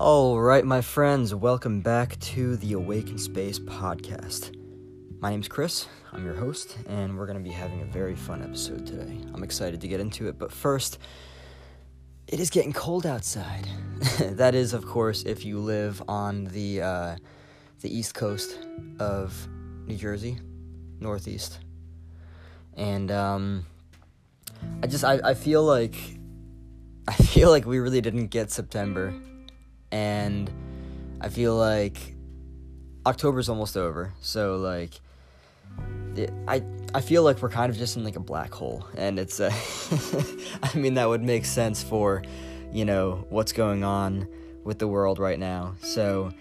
All right, my friends, welcome back to the Awayken Space podcast. My name's Chris, I'm your host, and we're going to be having a very fun episode today. I'm excited to get into it, but first, it is getting cold outside. that is, of course, if you live on the uh, the east coast of New Jersey, northeast, and um, I just I, I feel like I feel like we really didn't get September and I feel like October's almost over. So like it, I I feel like we're kind of just in like a black hole and it's uh, I mean that would make sense for you know what's going on with the world right now. So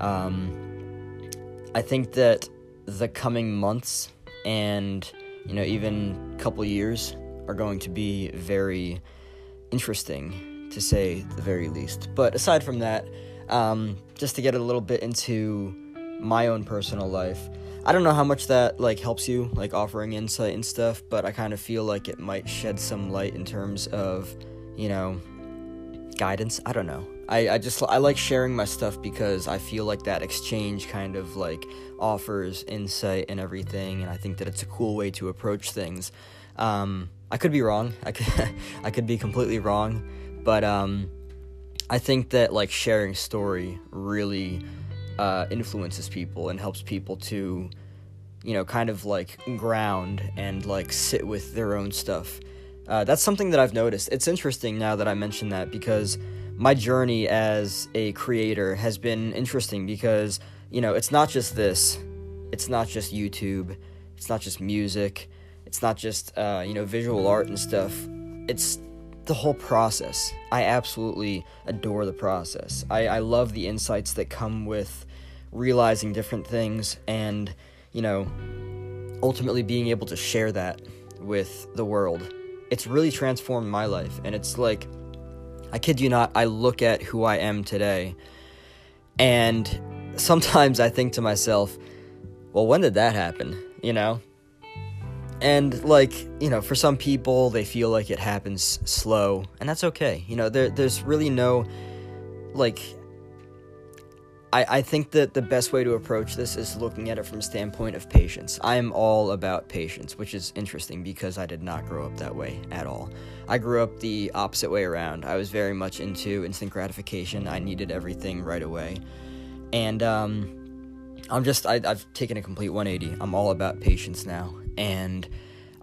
um I think that the coming months and you know even couple years are going to be very interesting to say the very least. But aside from that, um, just to get a little bit into my own personal life, I don't know how much that like helps you, like offering insight and stuff, but I kind of feel like it might shed some light in terms of, you know, guidance. I don't know. I, I just I like sharing my stuff because I feel like that exchange kind of like offers insight and everything, and I think that it's a cool way to approach things. Um, I could be wrong. I could I could be completely wrong, but um, I think that like sharing story really uh, influences people and helps people to, you know, kind of like ground and like sit with their own stuff. Uh, that's something that I've noticed. It's interesting now that I mention that because my journey as a creator has been interesting because you know it's not just this, it's not just YouTube, it's not just music it's not just uh, you know visual art and stuff. It's the whole process. I absolutely adore the process. I, I love the insights that come with realizing different things and you know ultimately being able to share that with the world. It's really transformed my life, and it's like I kid you not. I look at who I am today, and sometimes I think to myself, well, when did that happen? You know, and like you know for some people they feel like it happens slow and that's okay you know there, there's really no like I, I think that the best way to approach this is looking at it from a standpoint of patience. I am all about patience, which is interesting because I did not grow up that way at all. I grew up the opposite way around. I was very much into instant gratification. I needed everything right away. And um, I'm just, I, I've taken a complete 180. I'm all about patience now and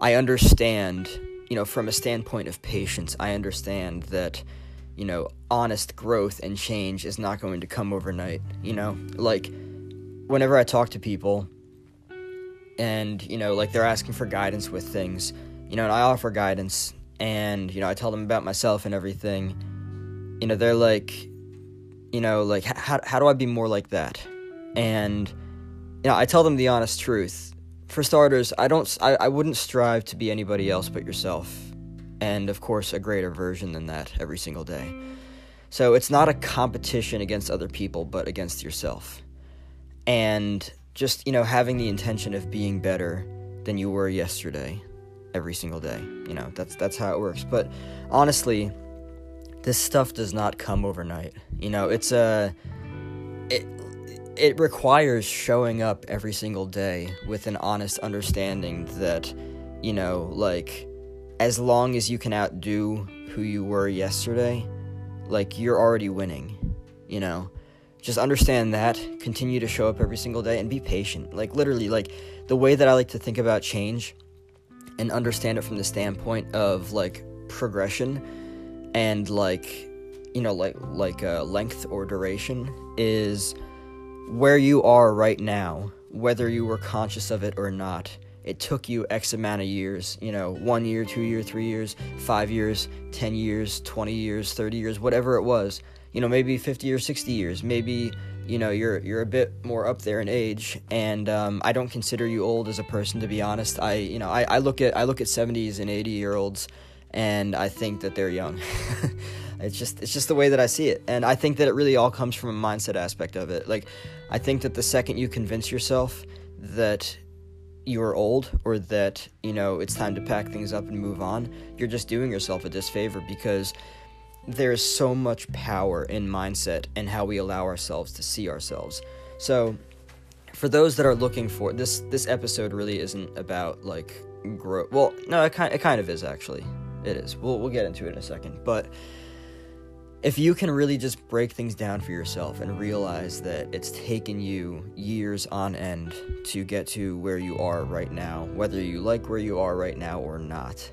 I understand, you know, from a standpoint of patience, I understand that, you know, honest growth and change is not going to come overnight, you know? Like, whenever I talk to people and, you know, like they're asking for guidance with things, you know, and I offer guidance and, you know, I tell them about myself and everything, you know, they're like, you know, like, how, how do I be more like that? And, you know, I tell them the honest truth for starters, I don't I, I wouldn't strive to be anybody else but yourself. And of course a greater version than that every single day. So it's not a competition against other people, but against yourself. And just, you know, having the intention of being better than you were yesterday every single day. You know, that's that's how it works. But honestly, this stuff does not come overnight. You know, it's a it, it requires showing up every single day with an honest understanding that, you know, like, as long as you can outdo who you were yesterday, like, you're already winning, you know? Just understand that, continue to show up every single day, and be patient. Like, literally, like, the way that I like to think about change and understand it from the standpoint of, like, progression and, like, you know, like, like, uh, length or duration is where you are right now, whether you were conscious of it or not, it took you X amount of years, you know, one year, two years, three years, five years, 10 years, 20 years, 30 years, whatever it was, you know, maybe 50 or 60 years, maybe, you know, you're, you're a bit more up there in age. And, um, I don't consider you old as a person, to be honest. I, you know, I, I look at, I look at 70s and 80 year olds and I think that they're young. It's just it's just the way that I see it. And I think that it really all comes from a mindset aspect of it. Like I think that the second you convince yourself that you are old or that, you know, it's time to pack things up and move on, you're just doing yourself a disfavor because there's so much power in mindset and how we allow ourselves to see ourselves. So, for those that are looking for this, this episode really isn't about like growth. Well, no, it kind it kind of is actually. It is. We'll we'll get into it in a second, but if you can really just break things down for yourself and realize that it's taken you years on end to get to where you are right now, whether you like where you are right now or not,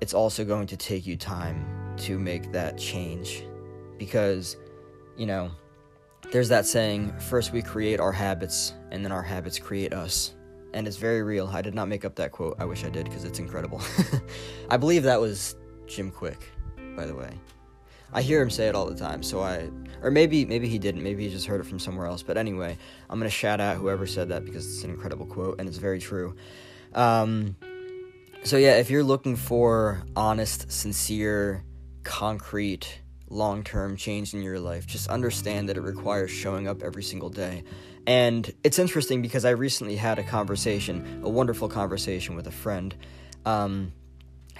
it's also going to take you time to make that change. Because, you know, there's that saying first we create our habits, and then our habits create us. And it's very real. I did not make up that quote. I wish I did because it's incredible. I believe that was Jim Kwik, by the way. I hear him say it all the time, so I or maybe maybe he didn't, maybe he just heard it from somewhere else. But anyway, I'm gonna shout out whoever said that because it's an incredible quote and it's very true. Um, so yeah, if you're looking for honest, sincere, concrete, long-term change in your life, just understand that it requires showing up every single day. And it's interesting because I recently had a conversation, a wonderful conversation with a friend. Um,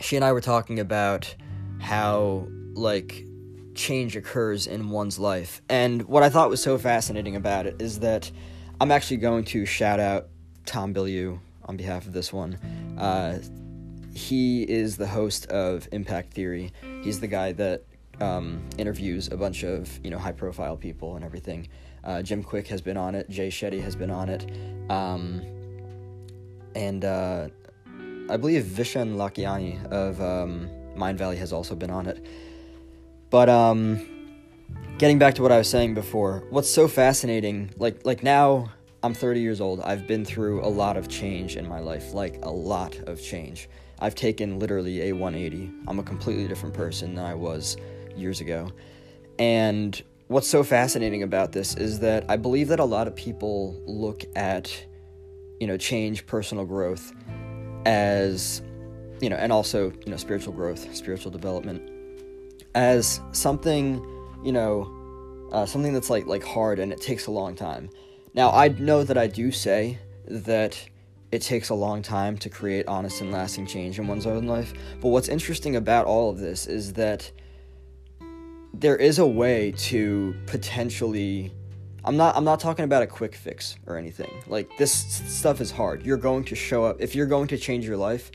she and I were talking about how like change occurs in one's life. And what I thought was so fascinating about it is that I'm actually going to shout out Tom Bilyeu on behalf of this one. Uh, he is the host of Impact Theory. He's the guy that um, interviews a bunch of you know high profile people and everything. Uh, Jim Kwik has been on it. Jay Shetty has been on it, um, and uh, I believe Vishen Lakhiani of um, Mindvalley has also been on it. But um, getting back to what I was saying before, what's so fascinating, like like now I'm 30 years old. I've been through a lot of change in my life, like a lot of change. I've taken literally a 180. I'm a completely different person than I was years ago. And what's so fascinating about this is that I believe that a lot of people look at, you know, change, personal growth as, you know, and also, you know, spiritual growth, spiritual development as something, you know, uh, something that's like like hard and it takes a long time. Now I know that I do say that it takes a long time to create honest and lasting change in one's own life. But what's interesting about all of this is that there is a way to potentially I'm not I'm not talking about a quick fix or anything. Like this stuff is hard. You're going to show up if you're going to change your life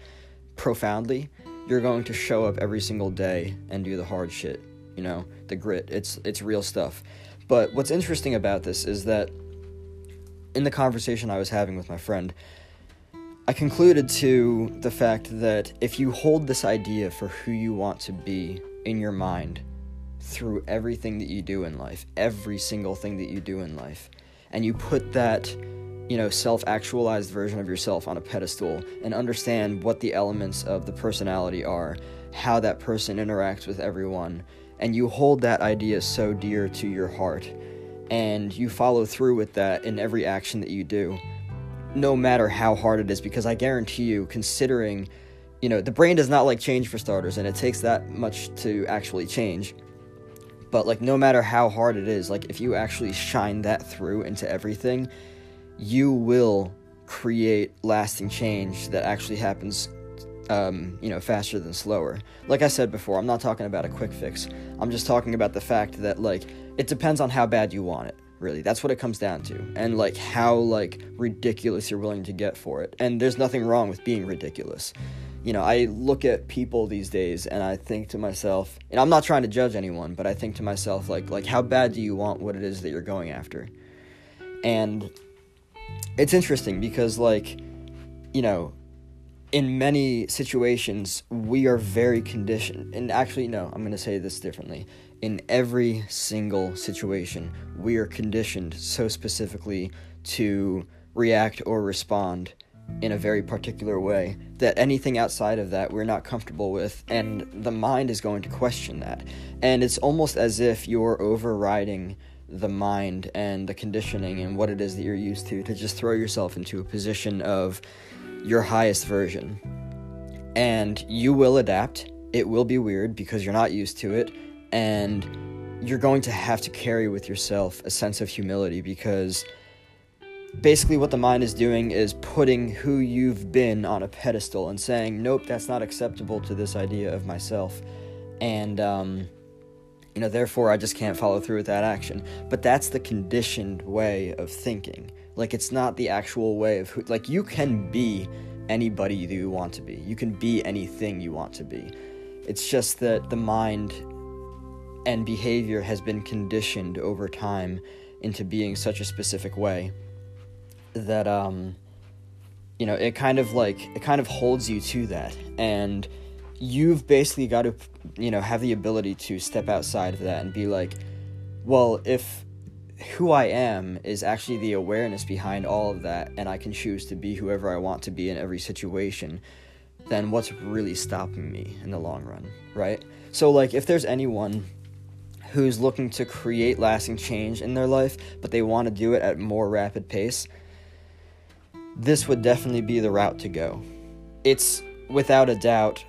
profoundly you're going to show up every single day and do the hard shit, you know, the grit. It's it's real stuff. But what's interesting about this is that in the conversation I was having with my friend, I concluded to the fact that if you hold this idea for who you want to be in your mind through everything that you do in life, every single thing that you do in life, and you put that you know, self actualized version of yourself on a pedestal and understand what the elements of the personality are, how that person interacts with everyone, and you hold that idea so dear to your heart, and you follow through with that in every action that you do, no matter how hard it is, because I guarantee you, considering, you know, the brain does not like change for starters, and it takes that much to actually change. But, like, no matter how hard it is, like, if you actually shine that through into everything, you will create lasting change that actually happens um, you know faster than slower. Like i said before i'm not talking about a quick fix. I'm just talking about the fact that like it depends on how bad you want it really. That's what it comes down to. And like how like ridiculous you're willing to get for it. And there's nothing wrong with being ridiculous. You know i look at people these days and i think to myself and i'm not trying to judge anyone but i think to myself like like how bad do you want what it is that you're going after? And it's interesting because like you know in many situations we are very conditioned. And actually no i'm going to say this differently. In every single situation we are conditioned so specifically to react or respond in a very particular way that anything outside of that we're not comfortable with and the mind is going to question that. And it's almost as if you're overriding the mind and the conditioning and what it is that you're used to to just throw yourself into a position of your highest version. And you will adapt. It will be weird because you're not used to it. And you're going to have to carry with yourself a sense of humility because basically what the mind is doing is putting who you've been on a pedestal and saying, nope, that's not acceptable to this idea of myself. And, um, You know, therefore, I just can't follow through with that action. But that's the conditioned way of thinking. Like, it's not the actual way of who, like, you can be anybody that you want to be. You can be anything you want to be. It's just that the mind and behavior has been conditioned over time into being such a specific way that um you know it kind of like it kind of holds you to that and you've basically got to you know have the ability to step outside of that and be like well if who I am is actually the awareness behind all of that, and I can choose to be whoever I want to be in every situation, then what's really stopping me in the long run, right? So, like, if there's anyone who's looking to create lasting change in their life, but they want to do it at more rapid pace, this would definitely be the route to go. It's without a doubt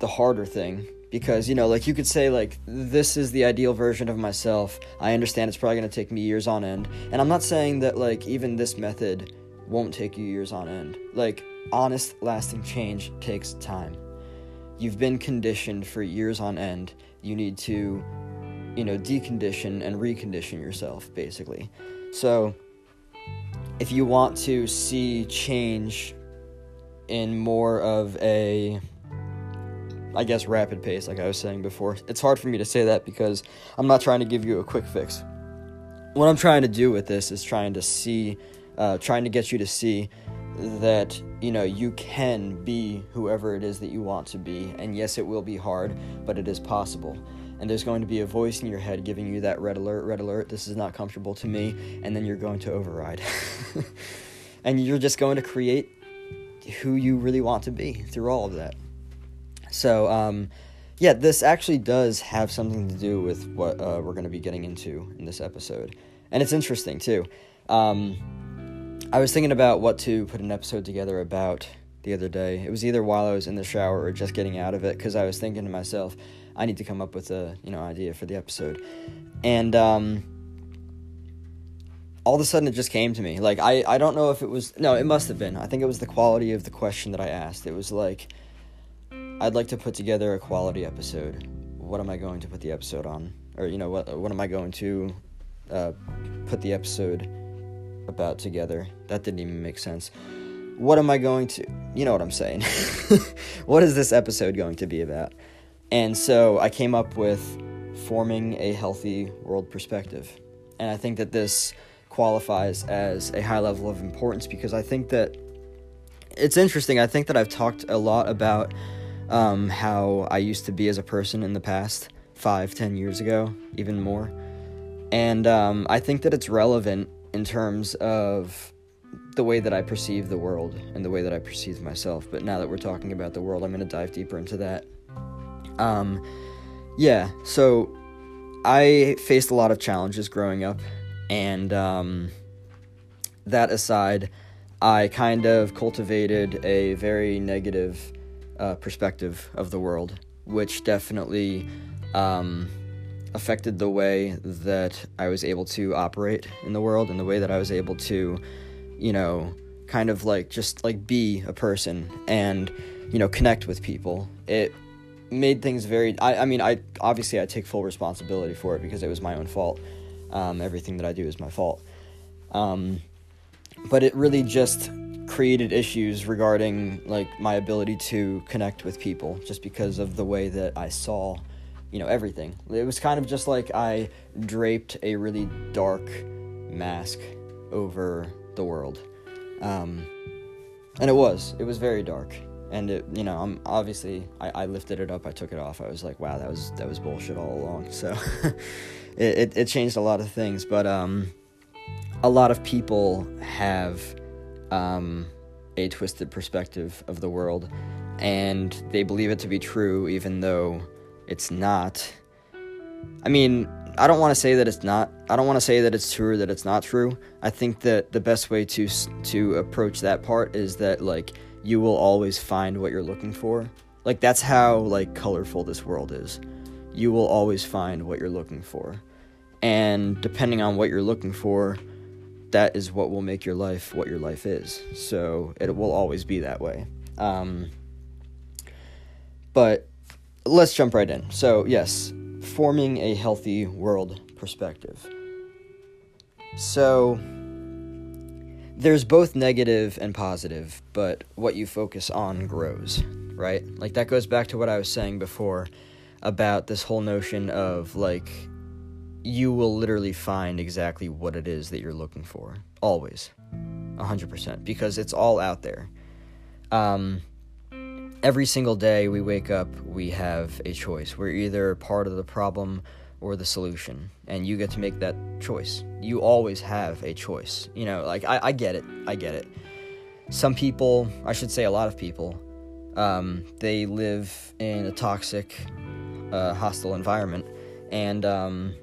the harder thing because you know like you could say like this is the ideal version of myself. I understand it's probably going to take me years on end. And i'm not saying that like even this method won't take you years on end. Like honest lasting change takes time. You've been conditioned for years on end. You need to you know decondition and recondition yourself basically. So if you want to see change in more of a I guess, rapid pace, like I was saying before. It's hard for me to say that because I'm not trying to give you a quick fix. What I'm trying to do with this is trying to see, uh, trying to get you to see that, you know, you can be whoever it is that you want to be. And yes, it will be hard, but it is possible. And there's going to be a voice in your head giving you that red alert, red alert, this is not comfortable to me. And then you're going to override. and you're just going to create who you really want to be through all of that. So, um, yeah, this actually does have something to do with what uh, we're going to be getting into in this episode. And it's interesting, too. Um, I was thinking about what to put an episode together about the other day. It was either while I was in the shower or just getting out of it because I was thinking to myself, I need to come up with a you know idea for the episode, and um, all of a sudden it just came to me. Like I I don't know if it was no, it must have been. I think it was the quality of the question that I asked. It was like I'd like to put together a quality episode. What am I going to put the episode on? Or, you know, what, what am I going to uh, put the episode about together? That didn't even make sense. What am I going to, you know what I'm saying? what is this episode going to be about? And so I came up with forming a healthy world perspective. And I think that this qualifies as a high level of importance because I think that it's interesting. I think that I've talked a lot about um, how I used to be as a person in the past, five, ten years ago, even more. And um, I think that it's relevant in terms of the way that I perceive the world and the way that I perceive myself. But now that we're talking about the world, I'm going to dive deeper into that. Um, yeah, so I faced a lot of challenges growing up, and um, that aside, I kind of cultivated a very negative uh, perspective of the world, which definitely um, affected the way that I was able to operate in the world and the way that I was able to, you know, kind of like just like be a person and, you know, connect with people. It made things very. I, I mean, I obviously I take full responsibility for it because it was my own fault. Um, everything that I do is my fault. Um, but it really just created issues regarding like my ability to connect with people just because of the way that I saw, you know, everything. It was kind of just like I draped a really dark mask over the world. Um, and it was, it was very dark. And it, you know, I'm obviously I, I lifted it up, I took it off. I was like, wow, that was that was bullshit all along. So it, it, it changed a lot of things, but um a lot of people have um, a twisted perspective of the world, and they believe it to be true, even though it's not. I mean, I don't want to say that it's not. I don't want to say that it's true or that it's not true. I think that the best way to to approach that part is that like you will always find what you're looking for. Like that's how like colorful this world is. You will always find what you're looking for. And depending on what you're looking for, that is what will make your life what your life is. So it will always be that way. Um, but let's jump right in. So, yes, forming a healthy world perspective. So, there's both negative and positive, but what you focus on grows, right? Like, that goes back to what I was saying before about this whole notion of like, you will literally find exactly what it is that you're looking for. Always. 100%. Because it's all out there. Um, every single day we wake up, we have a choice. We're either part of the problem or the solution, and you get to make that choice. You always have a choice. You know, like I, I get it. I get it. Some people, I should say a lot of people, um, they live in a toxic, uh, hostile environment, and um,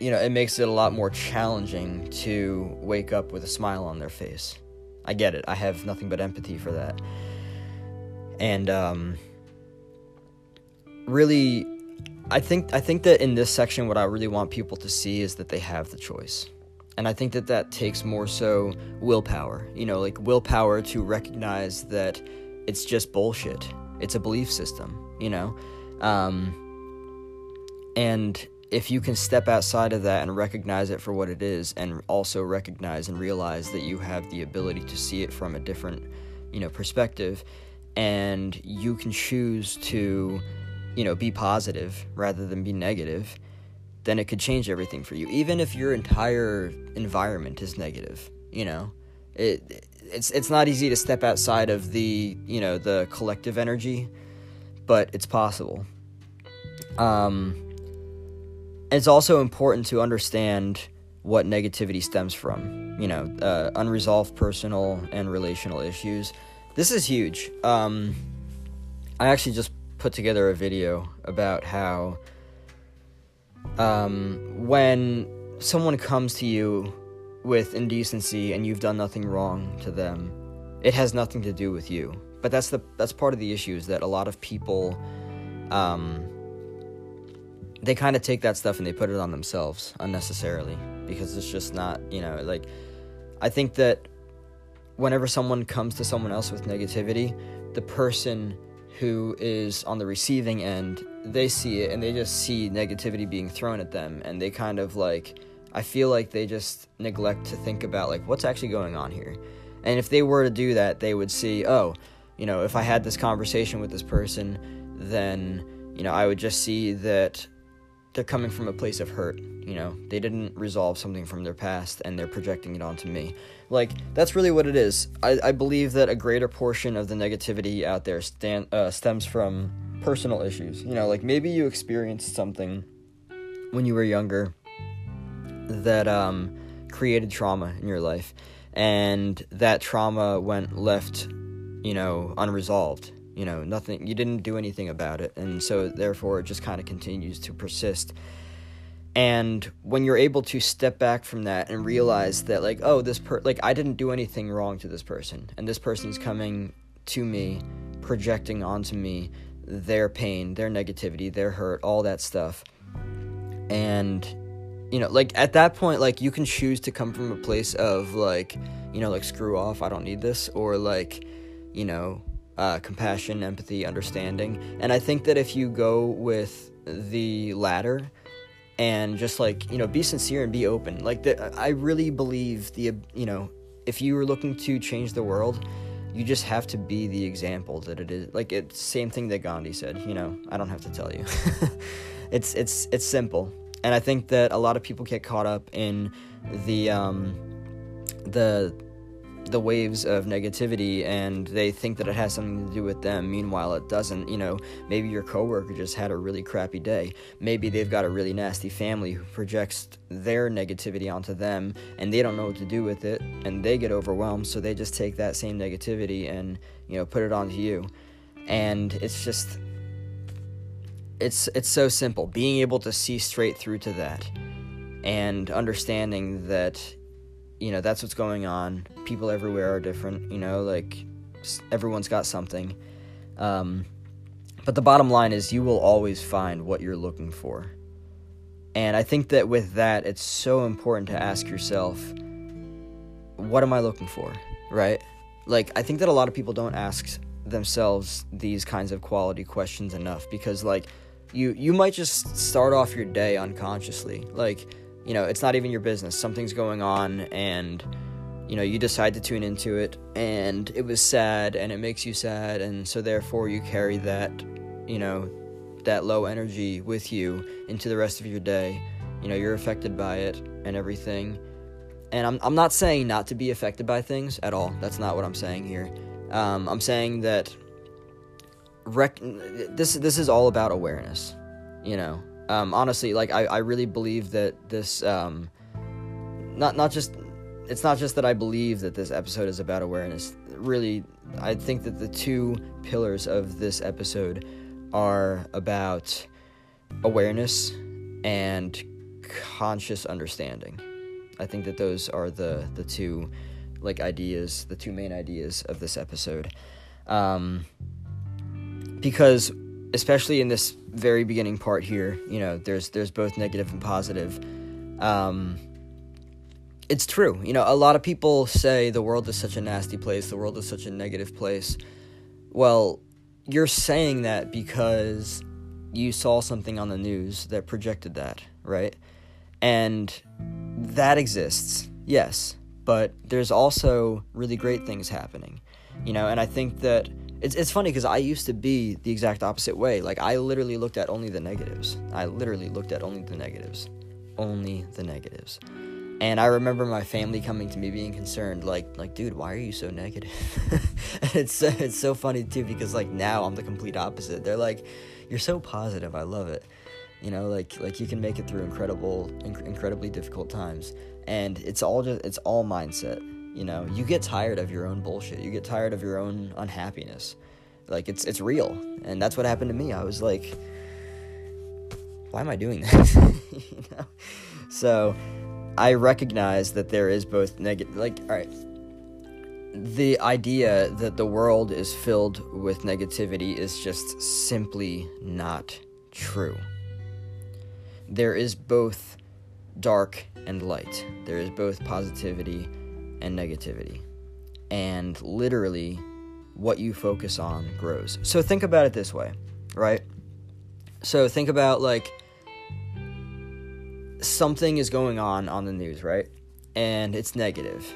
you know, it makes it a lot more challenging to wake up with a smile on their face. I get it. I have nothing but empathy for that. And um, really I think I think that in this section what I really want people to see is that they have the choice. And I think that that takes more so willpower. You know, like willpower to recognize that it's just bullshit. It's a belief system, you know? Um, and if you can step outside of that and recognize it for what it is and also recognize and realize that you have the ability to see it from a different you know perspective and you can choose to you know be positive rather than be negative then it could change everything for you. Even if your entire environment is negative you know it it's it's not easy to step outside of the you know the collective energy but it's possible. Um it's also important to understand what negativity stems from. You know, uh, unresolved personal and relational issues. This is huge. Um, I actually just put together a video about how um, when someone comes to you with indecency and you've done nothing wrong to them, it has nothing to do with you. But that's the that's part of the issue is that a lot of people um, they kind of take that stuff and they put it on themselves unnecessarily because it's just not, you know, like I think that whenever someone comes to someone else with negativity, the person who is on the receiving end, they see it and they just see negativity being thrown at them and they kind of like I feel like they just neglect to think about like what's actually going on here. And if they were to do that, they would see, oh, you know, if I had this conversation with this person, then you know, I would just see that they're coming from a place of hurt you know? They didn't resolve something from their past and they're projecting it onto me. Like that's really what it is. I, I believe that a greater portion of the negativity out there stand, uh, stems from personal issues. You know like maybe you experienced something when you were younger that um, created trauma in your life and that trauma went left you know unresolved you know nothing you didn't do anything about it. And so therefore it just kind of continues to persist. And when you're able to step back from that and realize that like oh this per like I didn't do anything wrong to this person. And this person's coming to me projecting onto me their pain their negativity their hurt all that stuff. And you know like at that point like you can choose to come from a place of like you know like screw off I don't need this. Or like you know uh, compassion, empathy, understanding. And I think that if you go with the latter and just like, you know, be sincere and be open, like, the, I really believe the, you know, if you were looking to change the world, you just have to be the example that it is. Like, it's same thing that Gandhi said, you know, I don't have to tell you. it's, it's, it's simple. And I think that a lot of people get caught up in the, um, the the waves of negativity and they think that it has something to do with them. Meanwhile it doesn't you know maybe your coworker just had a really crappy day. Maybe they've got a really nasty family who projects their negativity onto them and they don't know what to do with it and they get overwhelmed so they just take that same negativity and you know put it onto you. And it's just it's it's so simple. Being able to see straight through to that and understanding that you know that's what's going on. People everywhere are different you know like everyone's got something. Um, but the bottom line is you will always find what you're looking for. And i think that with that it's so important to ask yourself what am i looking for right? Like i think that a lot of people don't ask themselves these kinds of quality questions enough because like you you might just start off your day unconsciously. Like you know it's not even your business. Something's going on and you know you decide to tune into it and it was sad and it makes you sad and so therefore you carry that you know that low energy with you into the rest of your day. You know you're affected by it and everything. And i'm, I'm not saying not to be affected by things at all. That's not what i'm saying here. Um, i'm saying that rec- this this is all about awareness. You know, um, honestly, like I, I really believe that this um, not not just it's not just that I believe that this episode is about awareness. Really, I think that the two pillars of this episode are about awareness and conscious understanding. I think that those are the the two like ideas, the two main ideas of this episode. Um, because especially in this very beginning part here, you know, there's there's both negative and positive. Um, it's true. You know, a lot of people say the world is such a nasty place, the world is such a negative place. Well, you're saying that because you saw something on the news that projected that, right? And that exists, yes, but there's also really great things happening, you know, and I think that it's it's funny because I used to be the exact opposite way. Like I literally looked at only the negatives. I literally looked at only the negatives, only the negatives. And I remember my family coming to me being concerned, like, like, dude, why are you so negative? it's it's so funny too because like now I'm the complete opposite. They're like, you're so positive. I love it. You know, like like you can make it through incredible, inc- incredibly difficult times, and it's all just it's all mindset you know, you get tired of your own bullshit. You get tired of your own unhappiness. Like it's it's real, and that's what happened to me. I was like, why am I doing this? you know? So I recognize that there is both negative. Like, all right, the idea that the world is filled with negativity is just simply not true. There is both dark and light. There is both positivity and negativity. And literally, what you focus on grows. So think about it this way, right? So think about like something is going on on the news, right? And it's negative.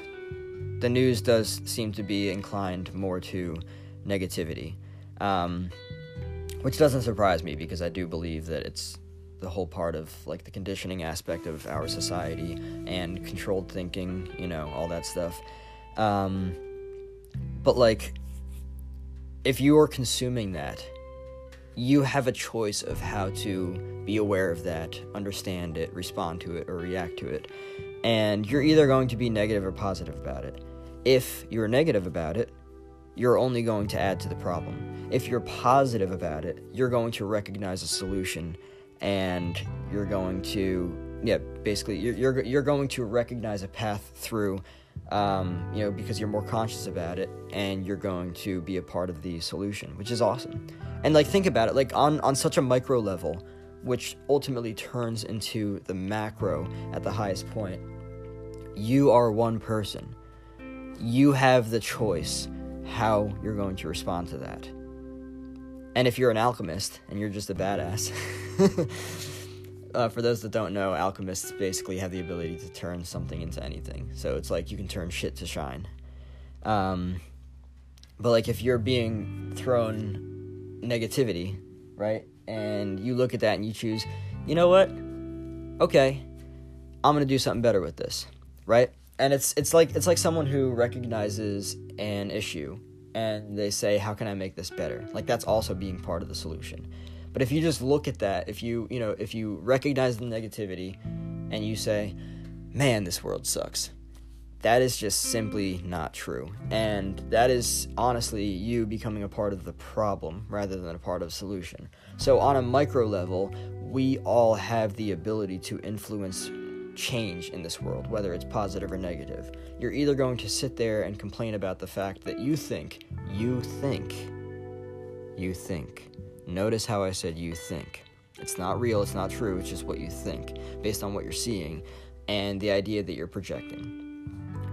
The news does seem to be inclined more to negativity, um, which doesn't surprise me because I do believe that it's the whole part of like the conditioning aspect of our society and controlled thinking, you know, all that stuff. Um, but like, if you are consuming that, you have a choice of how to be aware of that, understand it, respond to it, or react to it. And you're either going to be negative or positive about it. If you're negative about it, you're only going to add to the problem. If you're positive about it, you're going to recognize a solution and you're going to yeah basically you're you're, you're going to recognize a path through um, you know because you're more conscious about it and you're going to be a part of the solution which is awesome. And like think about it like on on such a micro level which ultimately turns into the macro at the highest point you are one person. You have the choice how you're going to respond to that and if you're an alchemist and you're just a badass, uh, for those that don't know, alchemists basically have the ability to turn something into anything. So it's like you can turn shit to shine. Um, but like if you're being thrown negativity, right? And you look at that and you choose, you know what? Okay, I'm gonna do something better with this, right? And it's it's like it's like someone who recognizes an issue and they say, How can I make this better? Like, that's also being part of the solution. But if you just look at that, if you, you know, if you recognize the negativity and you say, Man, this world sucks, that is just simply not true. And that is honestly you becoming a part of the problem rather than a part of the solution. So, on a micro level, we all have the ability to influence change in this world, whether it's positive or negative. You're either going to sit there and complain about the fact that you think, you think, you think. Notice how I said you think. It's not real, it's not true, it's just what you think, based on what you're seeing and the idea that you're projecting.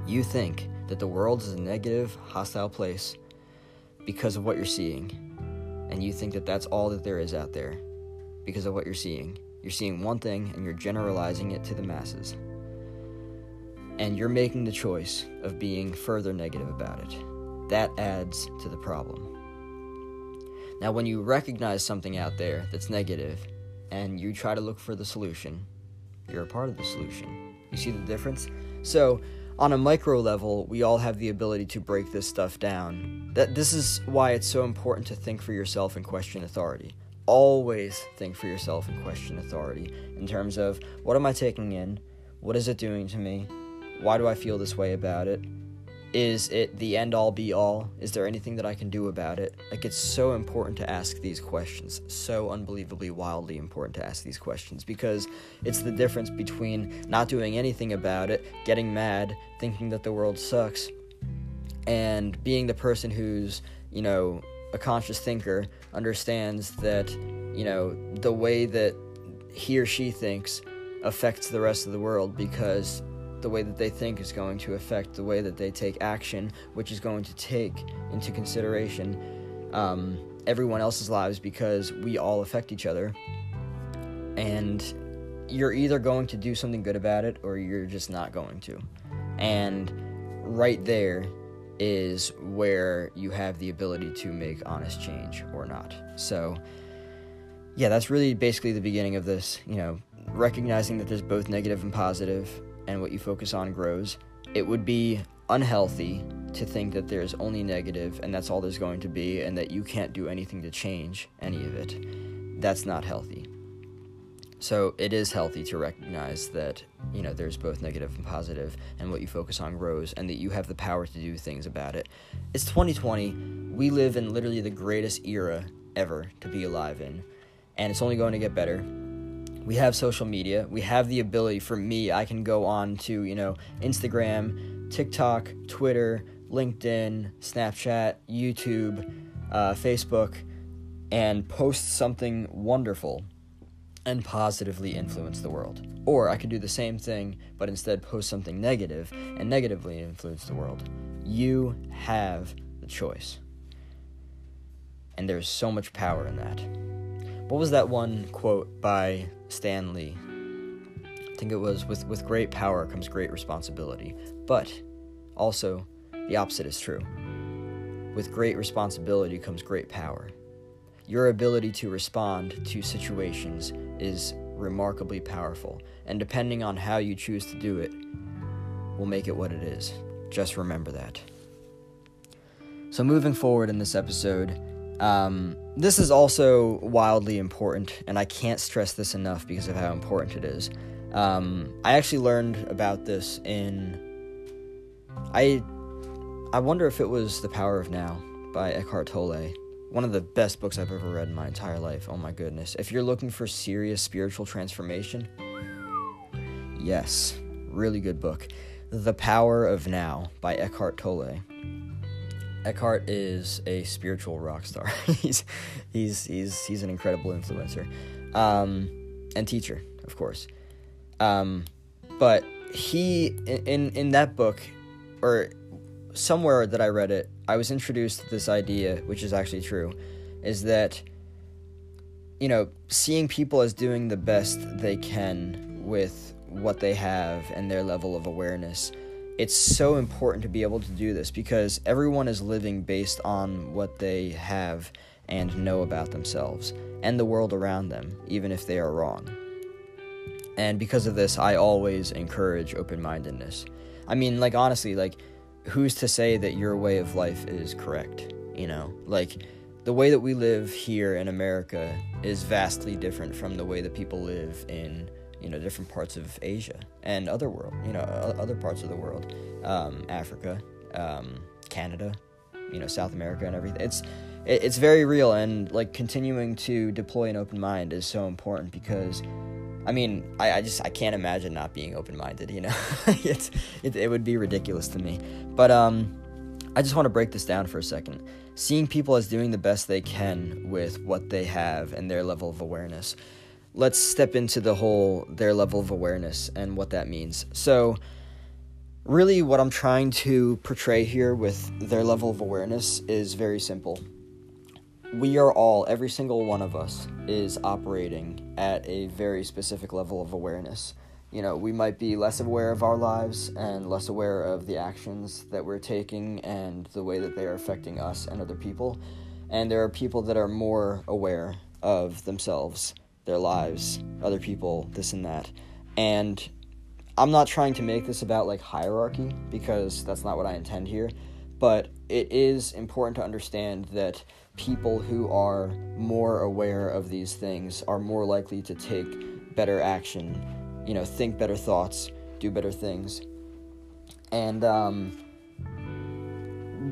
You think that the world is a negative, hostile place because of what you're seeing, and you think that that's all that there is out there. because of what you're seeing. You're seeing one thing and you're generalizing it to the masses. And you're making the choice of being further negative about it. That adds to the problem. Now, when you recognize something out there that's negative and you try to look for the solution, you're a part of the solution. You see the difference? So, on a micro level, we all have the ability to break this stuff down. That this is why it's so important to think for yourself and question authority. Always think for yourself and question authority in terms of what am I taking in? What is it doing to me? Why do I feel this way about it? Is it the end all be all? Is there anything that I can do about it? Like, it's so important to ask these questions. So unbelievably, wildly important to ask these questions because it's the difference between not doing anything about it, getting mad, thinking that the world sucks, and being the person who's, you know, a conscious thinker, understands that, you know, the way that he or she thinks affects the rest of the world because the way that they think is going to affect the way that they take action, which is going to take into consideration um, everyone else's lives because we all affect each other. And you're either going to do something good about it or you're just not going to. And right there is where you have the ability to make honest change or not. So, yeah, that's really basically the beginning of this, you know, recognizing that there's both negative and positive and what you focus on grows, it would be unhealthy to think that there's only negative and that's all there's going to be and that you can't do anything to change any of it. That's not healthy. So it is healthy to recognize that, you know, there's both negative and positive and what you focus on grows and that you have the power to do things about it. It's 2020. We live in literally the greatest era ever to be alive in and it's only going to get better we have social media. We have the ability for me, I can go on to, you know, Instagram, TikTok, Twitter, LinkedIn, Snapchat, YouTube, uh, Facebook, and post something wonderful and positively influence the world. Or I could do the same thing, but instead post something negative and negatively influence the world. You have the choice. And there's so much power in that. What was that one quote by Stan Lee? I think it was with with great power comes great responsibility. But also the opposite is true. With great responsibility comes great power. Your ability to respond to situations is remarkably powerful, and depending on how you choose to do it, will make it what it is. Just remember that. So, moving forward in this episode, um, this is also wildly important, and I can't stress this enough because of how important it is. Um, I actually learned about this in. I, I wonder if it was The Power of Now by Eckhart Tolle. One of the best books I've ever read in my entire life. Oh my goodness. If you're looking for serious spiritual transformation, yes, really good book. The Power of Now by Eckhart Tolle. Eckhart is a spiritual rock star. he's he's he's he's an incredible influencer, um, and teacher, of course. Um, but he in in that book, or somewhere that I read it, I was introduced to this idea, which is actually true, is that you know seeing people as doing the best they can with what they have and their level of awareness it's so important to be able to do this because everyone is living based on what they have and know about themselves and the world around them, even if they are wrong. And because of this, I always encourage open mindedness. I mean, like, honestly, like, who's to say that your way of life is correct? You know, like, the way that we live here in America is vastly different from the way that people live in you know different parts of Asia and other world, you know other parts of the world, um, Africa, um, Canada, you know South America and everything. It's it's very real and like continuing to deploy an open mind is so important because I mean, I, I just I can't imagine not being open minded. You know, it's it, it would be ridiculous to me. But um, I just want to break this down for a second. Seeing people as doing the best they can with what they have and their level of awareness let's step into the whole their level of awareness and what that means. So, really, what I'm trying to portray here with their level of awareness is very simple. We are all, every single one of us, is operating at a very specific level of awareness. You know, we might be less aware of our lives and less aware of the actions that we're taking and the way that they are affecting us and other people. And there are people that are more aware of themselves, their lives, other people, this and that. And I'm not trying to make this about like hierarchy because that's not what I intend here, but it is important to understand that people who are more aware of these things are more likely to take better action, you know, think better thoughts, do better things. And um,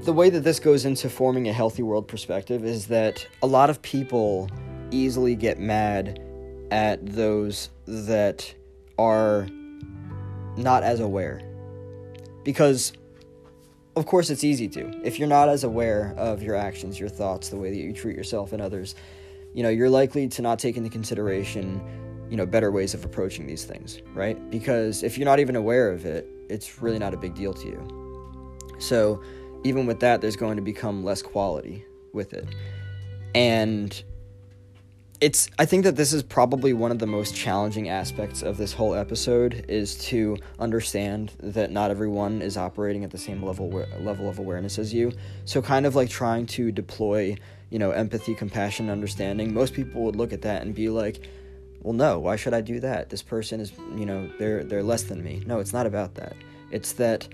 the way that this goes into forming a healthy world perspective is that a lot of people easily get mad at those that are not as aware. Because of course, it's easy to. If you're not as aware of your actions, your thoughts, the way that you treat yourself and others, you know, you're likely to not take into consideration, you know, better ways of approaching these things, right? Because if you're not even aware of it, it's really not a big deal to you. So, even with that, there's going to become less quality with it. And it's i think that this is probably one of the most challenging aspects of this whole episode is to understand that not everyone is operating at the same level level of awareness as you. So kind of like trying to deploy you know empathy compassion understanding most people would look at that and be like well no why should i do that? This person is you know they're they're less than me. No it's not about that. It's that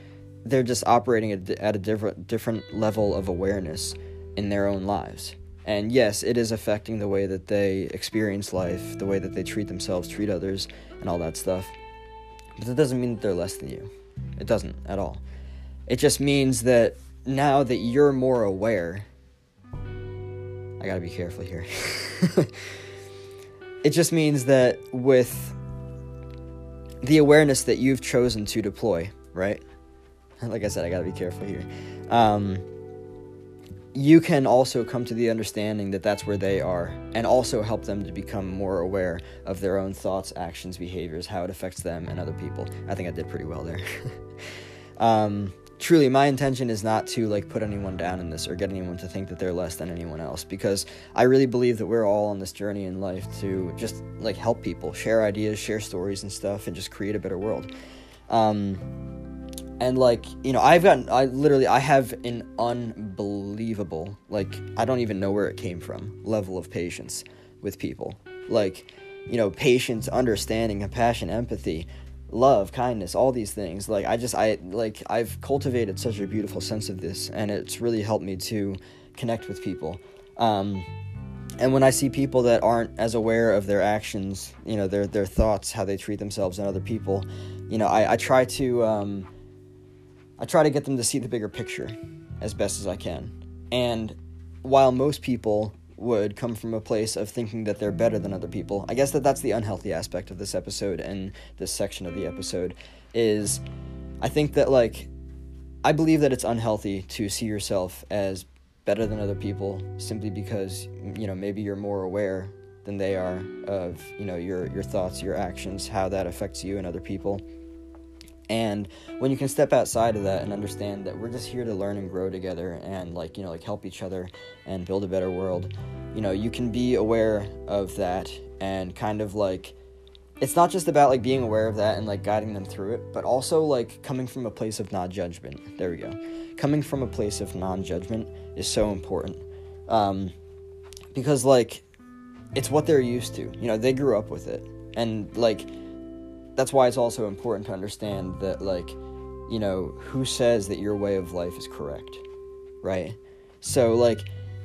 they're just operating at, a different different level of awareness in their own lives and yes, it is affecting the way that they experience life, the way that they treat themselves, treat others, and all that stuff. But that doesn't mean that they're less than you. It doesn't at all. It just means that now that you're more aware, I gotta be careful here. it just means that with the awareness that you've chosen to deploy, right? Like I said, I gotta be careful here. Um, you can also come to the understanding that that's where they are and also help them to become more aware of their own thoughts, actions, behaviors, how it affects them and other people. I think I did pretty well there. um, truly, my intention is not to like put anyone down in this or get anyone to think that they're less than anyone else because I really believe that we're all on this journey in life to just like help people, share ideas, share stories and stuff, and just create a better world. Um, and like you know i've gotten i literally i have an unbelievable like i don't even know where it came from level of patience with people. Like you know patience understanding compassion empathy love kindness all these things. Like i just i like i've cultivated such a beautiful sense of this and it's really helped me to connect with people. Um and when i see people that aren't as aware of their actions you know their their thoughts how they treat themselves and other people you know i, I try to um I try to get them to see the bigger picture as best as I can. And while most people would come from a place of thinking that they're better than other people, I guess that that's the unhealthy aspect of this episode and this section of the episode is I think that like I believe that it's unhealthy to see yourself as better than other people simply because you know maybe you're more aware than they are of you know your your thoughts, your actions, how that affects you and other people. And when you can step outside of that and understand that we're just here to learn and grow together and like, you know, like help each other and build a better world, you know, you can be aware of that and kind of like it's not just about like being aware of that and like guiding them through it, but also like coming from a place of non judgment. There we go. Coming from a place of non judgment is so important. Um, because like it's what they're used to. You know, they grew up with it. And like that's why it's also important to understand that like you know who says that your way of life is correct right? So like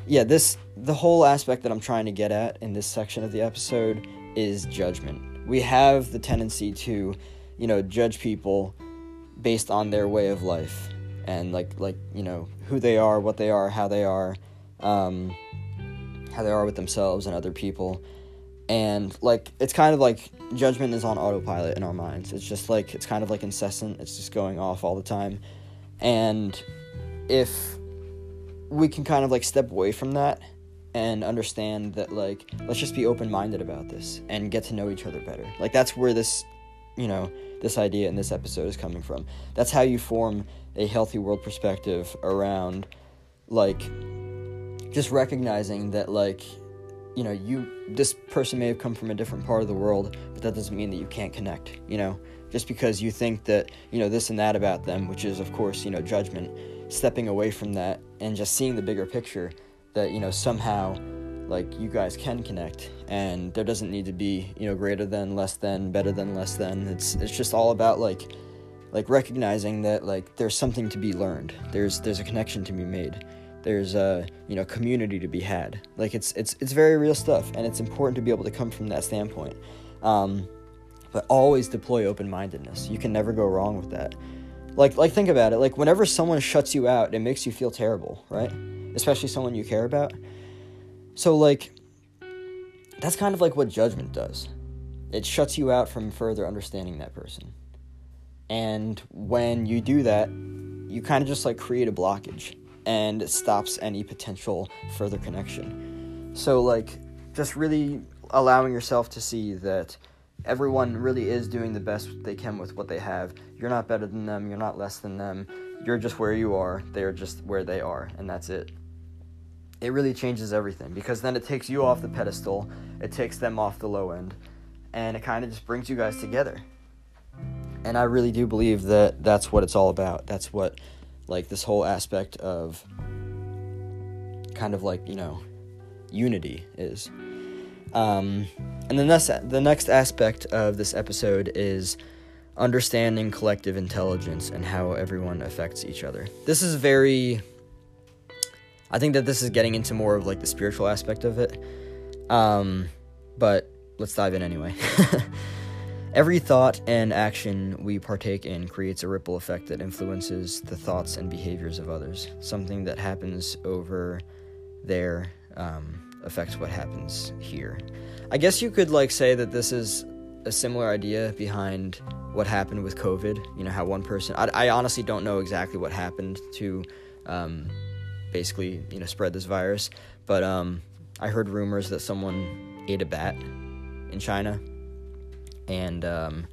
yeah this the whole aspect that i'm trying to get at in this section of the episode is judgment. We have the tendency to you know judge people based on their way of life and like like you know who they are what they are how they are um, how they are with themselves and other people and like it's kind of like judgment is on autopilot in our minds. It's just like it's kind of like incessant. It's just going off all the time. And if we can kind of like step away from that and understand that like let's just be open-minded about this and get to know each other better. Like that's where this you know this idea in this episode is coming from. That's how you form a healthy world perspective around like just recognizing that like you know you this person may have come from a different part of the world but that doesn't mean that you can't connect you know? Just because you think that you know this and that about them which is of course you know judgment stepping away from that and just seeing the bigger picture that you know somehow like you guys can connect and there doesn't need to be you know greater than less than better than less than. It's it's just all about like like recognizing that like there's something to be learned. There's there's a connection to be made there's a you know community to be had. Like it's it's it's very real stuff and it's important to be able to come from that standpoint. Um, but always deploy open-mindedness. You can never go wrong with that. Like like think about it. Like whenever someone shuts you out it makes you feel terrible right? Especially someone you care about. So like that's kind of like what judgment does. It shuts you out from further understanding that person. And when you do that you kind of just like create a blockage and stops any potential further connection. So, like, just really allowing yourself to see that everyone really is doing the best they can with what they have. You're not better than them, you're not less than them. You're just where you are, they are just where they are, and that's it. It really changes everything because then it takes you off the pedestal, it takes them off the low end, and it kind of just brings you guys together. And I really do believe that that's what it's all about. That's what like this whole aspect of kind of like you know unity is. Um, and then this, the next aspect of this episode is understanding collective intelligence and how everyone affects each other. This is very i think that this is getting into more of like the spiritual aspect of it. Um, but let's dive in anyway Every thought and action we partake in creates a ripple effect that influences the thoughts and behaviors of others. Something that happens over there um, affects what happens here. I guess you could like say that this is a similar idea behind what happened with COVID. You know how one person. I, I honestly don't know exactly what happened to um, basically you know spread this virus, but um, I heard rumors that someone ate a bat in China and um,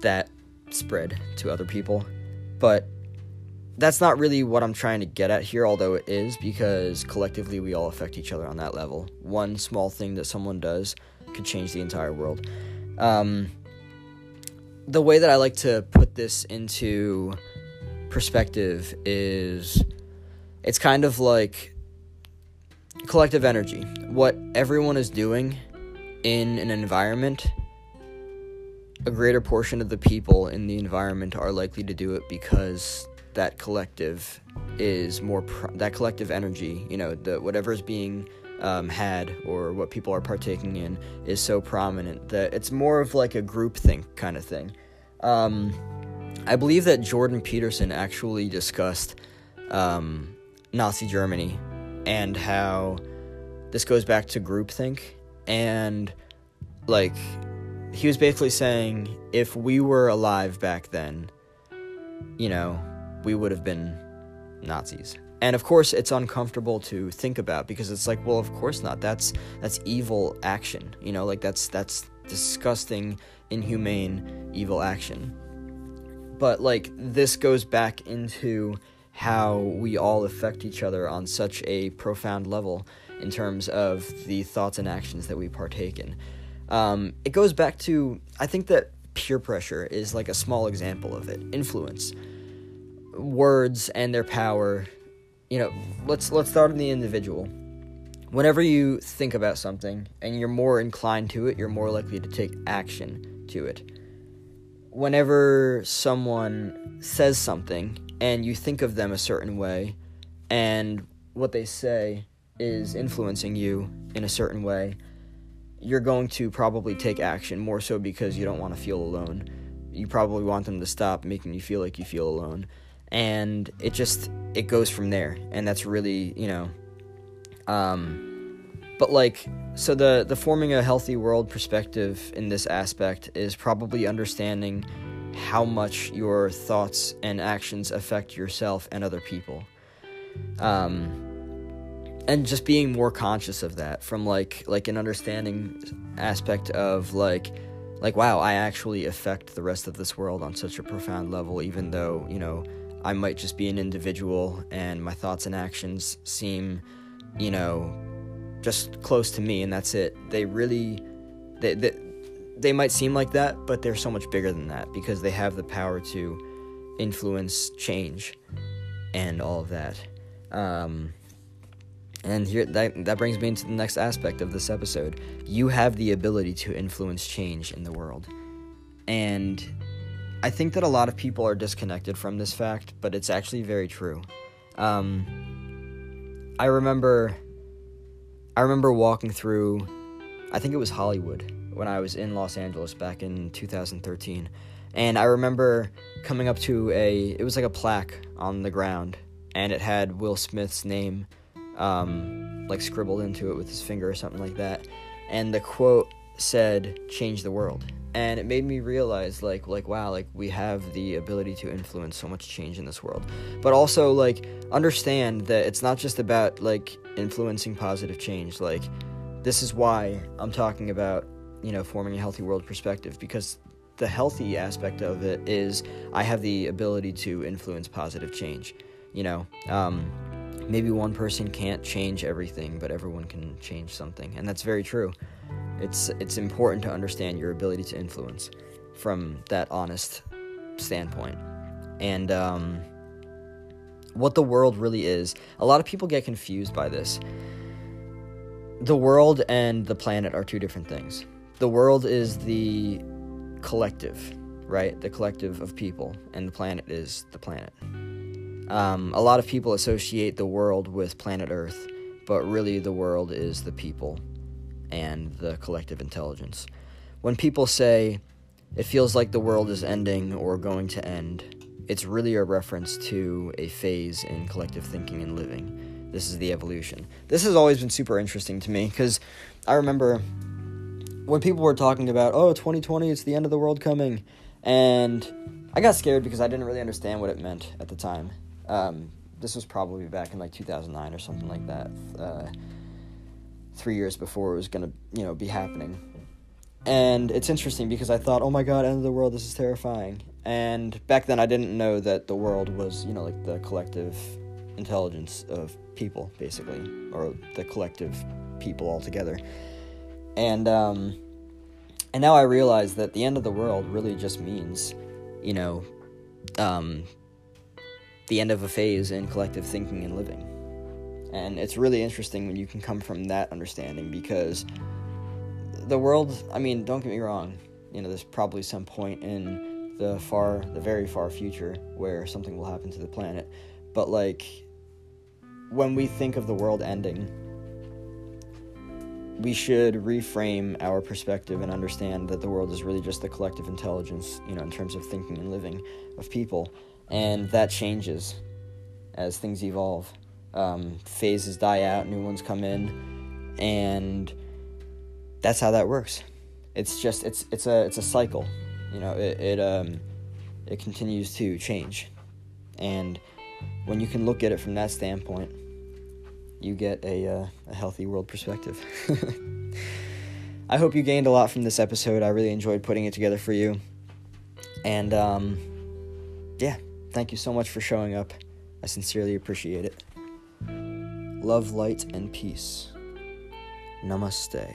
that spread to other people. But that's not really what I'm trying to get at here, although it is, because collectively we all affect each other on that level. One small thing that someone does could change the entire world. Um, the way that I like to put this into perspective is it's kind of like collective energy. What everyone is doing in an environment a greater portion of the people in the environment are likely to do it because that collective is more pr- that collective energy you know the whatever is being um, had or what people are partaking in is so prominent that it's more of like a group think kind of thing. Um, i believe that jordan peterson actually discussed um, nazi germany and how this goes back to groupthink and like he was basically saying if we were alive back then, you know, we would have been Nazis. And of course, it's uncomfortable to think about because it's like, well, of course not. That's that's evil action. You know, like that's that's disgusting, inhumane, evil action. But like this goes back into how we all affect each other on such a profound level in terms of the thoughts and actions that we partake in. Um, it goes back to I think that peer pressure is like a small example of it. Influence, words and their power. You know, let's let's start in the individual. Whenever you think about something and you're more inclined to it, you're more likely to take action to it. Whenever someone says something and you think of them a certain way, and what they say is influencing you in a certain way, you're going to probably take action more so because you don't want to feel alone. You probably want them to stop making you feel like you feel alone. And it just it goes from there. And that's really, you know, um but like so the the forming a healthy world perspective in this aspect is probably understanding how much your thoughts and actions affect yourself and other people. Um and just being more conscious of that from like like an understanding aspect of like like wow i actually affect the rest of this world on such a profound level even though you know i might just be an individual and my thoughts and actions seem you know, just close to me and that's it. They really they, they they might seem like that, but they're so much bigger than that because they have the power to influence change and all of that. Um, and here that that brings me into the next aspect of this episode. You have the ability to influence change in the world. And I think that a lot of people are disconnected from this fact, but it's actually very true. Um, I remember I remember walking through I think it was Hollywood when I was in Los Angeles back in 2013. And I remember coming up to a it was like a plaque on the ground and it had Will Smith's name um, like scribbled into it with his finger or something like that. And the quote said, "Change the world." And it made me realize, like, like wow, like we have the ability to influence so much change in this world. But also, like, understand that it's not just about like influencing positive change. Like, this is why I'm talking about, you know, forming a healthy world perspective because the healthy aspect of it is I have the ability to influence positive change. You know, um, maybe one person can't change everything, but everyone can change something, and that's very true. It's it's important to understand your ability to influence from that honest standpoint, and um, what the world really is. A lot of people get confused by this. The world and the planet are two different things. The world is the collective, right? The collective of people, and the planet is the planet. Um, a lot of people associate the world with planet Earth, but really the world is the people and the collective intelligence. When people say it feels like the world is ending or going to end, it's really a reference to a phase in collective thinking and living. This is the evolution. This has always been super interesting to me because I remember when people were talking about, oh, 2020, it's the end of the world coming, and I got scared because I didn't really understand what it meant at the time. Um, this was probably back in like 2009 or something like that. Uh, three years before it was gonna, you know, be happening. And it's interesting because I thought, oh my god, end of the world, this is terrifying. And back then I didn't know that the world was, you know, like the collective intelligence of people, basically, or the collective people altogether. And um, and now I realize that the end of the world really just means, you know, um, the end of a phase in collective thinking and living. And it's really interesting when you can come from that understanding because the world, I mean, don't get me wrong, you know, there's probably some point in the far, the very far future where something will happen to the planet. But, like, when we think of the world ending, we should reframe our perspective and understand that the world is really just the collective intelligence, you know, in terms of thinking and living of people and that changes as things evolve. Um, phases die out, new ones come in, and that's how that works. It's just it's it's a it's a cycle, you know. It it um it continues to change, and when you can look at it from that standpoint, you get a uh, a healthy world perspective. I hope you gained a lot from this episode. I really enjoyed putting it together for you, and um, yeah. Thank you so much for showing up. I sincerely appreciate it. Love, light, and peace. Namaste.